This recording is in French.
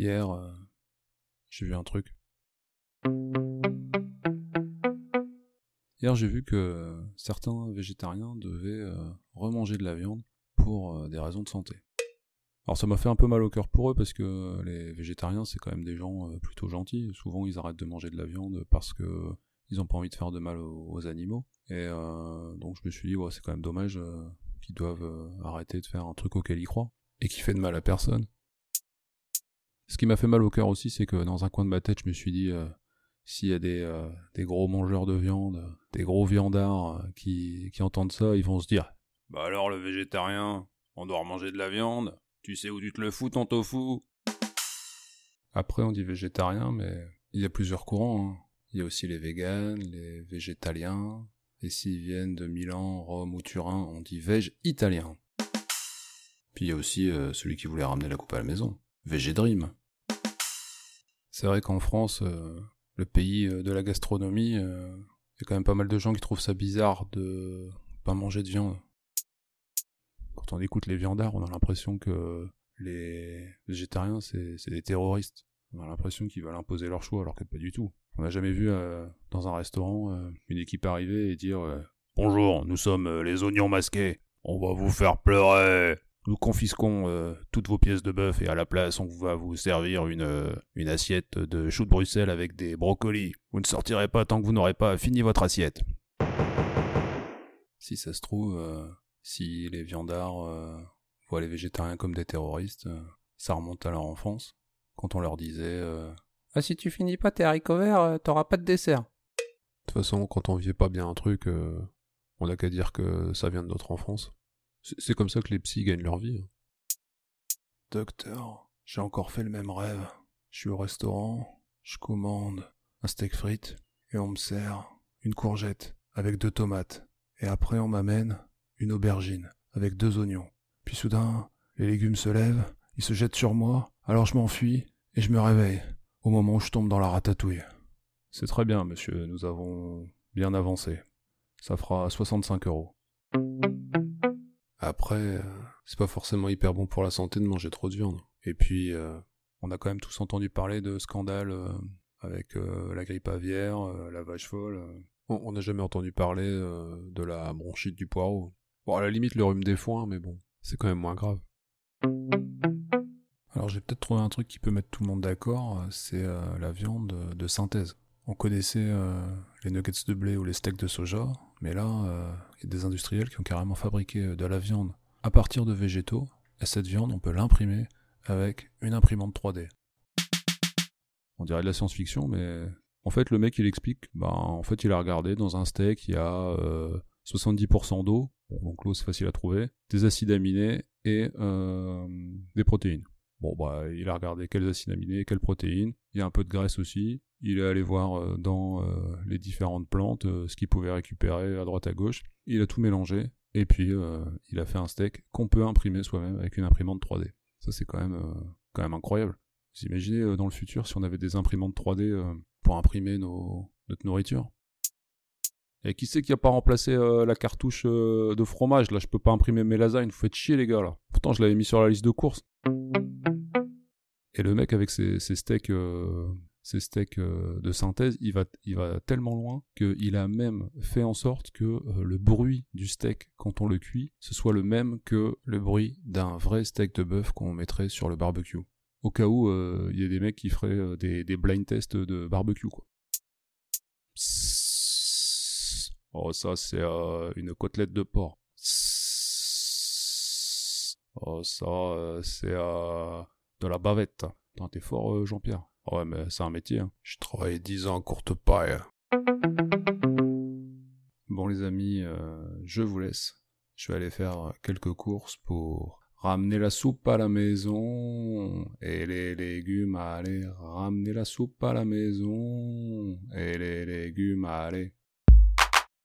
Hier, euh, j'ai vu un truc. Hier, j'ai vu que certains végétariens devaient euh, remanger de la viande pour euh, des raisons de santé. Alors ça m'a fait un peu mal au cœur pour eux parce que les végétariens c'est quand même des gens euh, plutôt gentils. Souvent ils arrêtent de manger de la viande parce que ils ont pas envie de faire de mal aux, aux animaux. Et euh, donc je me suis dit ouais c'est quand même dommage euh, qu'ils doivent euh, arrêter de faire un truc auquel ils croient et qui fait de mal à personne. Ce qui m'a fait mal au cœur aussi c'est que dans un coin de ma tête je me suis dit euh, s'il y a des, euh, des gros mangeurs de viande, des gros viandards euh, qui, entendent ça, ils vont se dire Bah alors le végétarien, on doit manger de la viande Tu sais où tu te le fous ton tofu? Après on dit végétarien, mais il y a plusieurs courants. hein. Il y a aussi les véganes, les végétaliens, et s'ils viennent de Milan, Rome ou Turin, on dit vég italien. Puis il y a aussi celui qui voulait ramener la coupe à la maison, Végédream. C'est vrai qu'en France, euh, le pays euh, de la gastronomie, euh, il y a quand même pas mal de gens qui trouvent ça bizarre de pas manger de viande. Quand on écoute les viandards, on a l'impression que les végétariens, c'est des terroristes. On a l'impression qu'ils veulent imposer leur choix, alors que pas du tout. On n'a jamais vu dans un restaurant une équipe arriver et dire Bonjour, nous sommes les oignons masqués. On va vous faire pleurer. Nous confisquons euh, toutes vos pièces de bœuf et à la place, on va vous servir une, euh, une assiette de choux de Bruxelles avec des brocolis. Vous ne sortirez pas tant que vous n'aurez pas fini votre assiette. Si ça se trouve, euh, si les viandards voient les végétariens comme des terroristes, ça remonte à leur enfance, quand on leur disait Ah, si tu finis pas tes haricots verts, t'auras pas de dessert. De toute façon, quand on vit pas bien un truc, on n'a qu'à dire que ça vient de notre enfance. C'est comme ça que les psys gagnent leur vie. hein. Docteur, j'ai encore fait le même rêve. Je suis au restaurant, je commande un steak frites et on me sert une courgette avec deux tomates. Et après on m'amène une aubergine avec deux oignons. Puis soudain, les légumes se lèvent, ils se jettent sur moi, alors je m'enfuis et je me réveille au moment où je tombe dans la ratatouille. C'est très bien, monsieur, nous avons bien avancé. Ça fera 65 euros. Après, euh, c'est pas forcément hyper bon pour la santé de manger trop de viande. Et puis, euh, on a quand même tous entendu parler de scandales euh, avec la grippe aviaire, la vache folle. On n'a jamais entendu parler de la bronchite du poireau. Bon, à la limite, le rhume des foins, mais bon, c'est quand même moins grave. Alors, j'ai peut-être trouvé un truc qui peut mettre tout le monde d'accord, c'est la viande de, synthèse. On connaissait les nuggets de blé ou les steaks de soja, mais là, euh, il y a des industriels qui ont carrément fabriqué euh, de la viande à partir de végétaux, et cette viande, on peut l'imprimer avec une imprimante 3D. On dirait de la science-fiction, mais en fait, le mec, il explique, ben, en fait, il a regardé dans un steak, il y a euh, 70% d'eau, donc l'eau, c'est facile à trouver, des acides aminés et euh, des protéines. Bon, bah, il a regardé quels acides aminés, quelles protéines. Il y a un peu de graisse aussi. Il est allé voir euh, dans euh, les différentes plantes euh, ce qu'il pouvait récupérer à droite à gauche. Il a tout mélangé. Et puis, il a fait un steak qu'on peut imprimer soi-même avec une imprimante 3D. Ça, c'est quand même, incroyable. Vous imaginez dans le futur si on avait des imprimantes 3D euh, pour imprimer notre nourriture Et qui c'est qui a pas remplacé la cartouche de fromage? Là, je peux pas imprimer mes lasagnes. Vous faites chier, les gars, là. Pourtant, je l'avais mis sur la liste de courses. Et le mec avec ses, steaks, euh, steaks euh, de synthèse, il va, tellement loin qu'il a même fait en sorte que euh, le bruit du steak quand on le cuit, ce soit le même que le bruit d'un vrai steak de bœuf qu'on mettrait sur le barbecue. Au cas où il y a des mecs qui feraient des, blind tests de barbecue, quoi. Oh, ça, c'est une côtelette de porc. Oh, ça, euh, c'est euh, de la bavette. T'es fort, euh, Jean-Pierre. Ouais, mais c'est un métier. Hein. Je travaille 10 ans en courte paille. Bon, les amis, je vous laisse. Je vais aller faire quelques courses pour ramener la soupe à la maison et les légumes à aller. Ramener la soupe à la maison et les légumes à aller.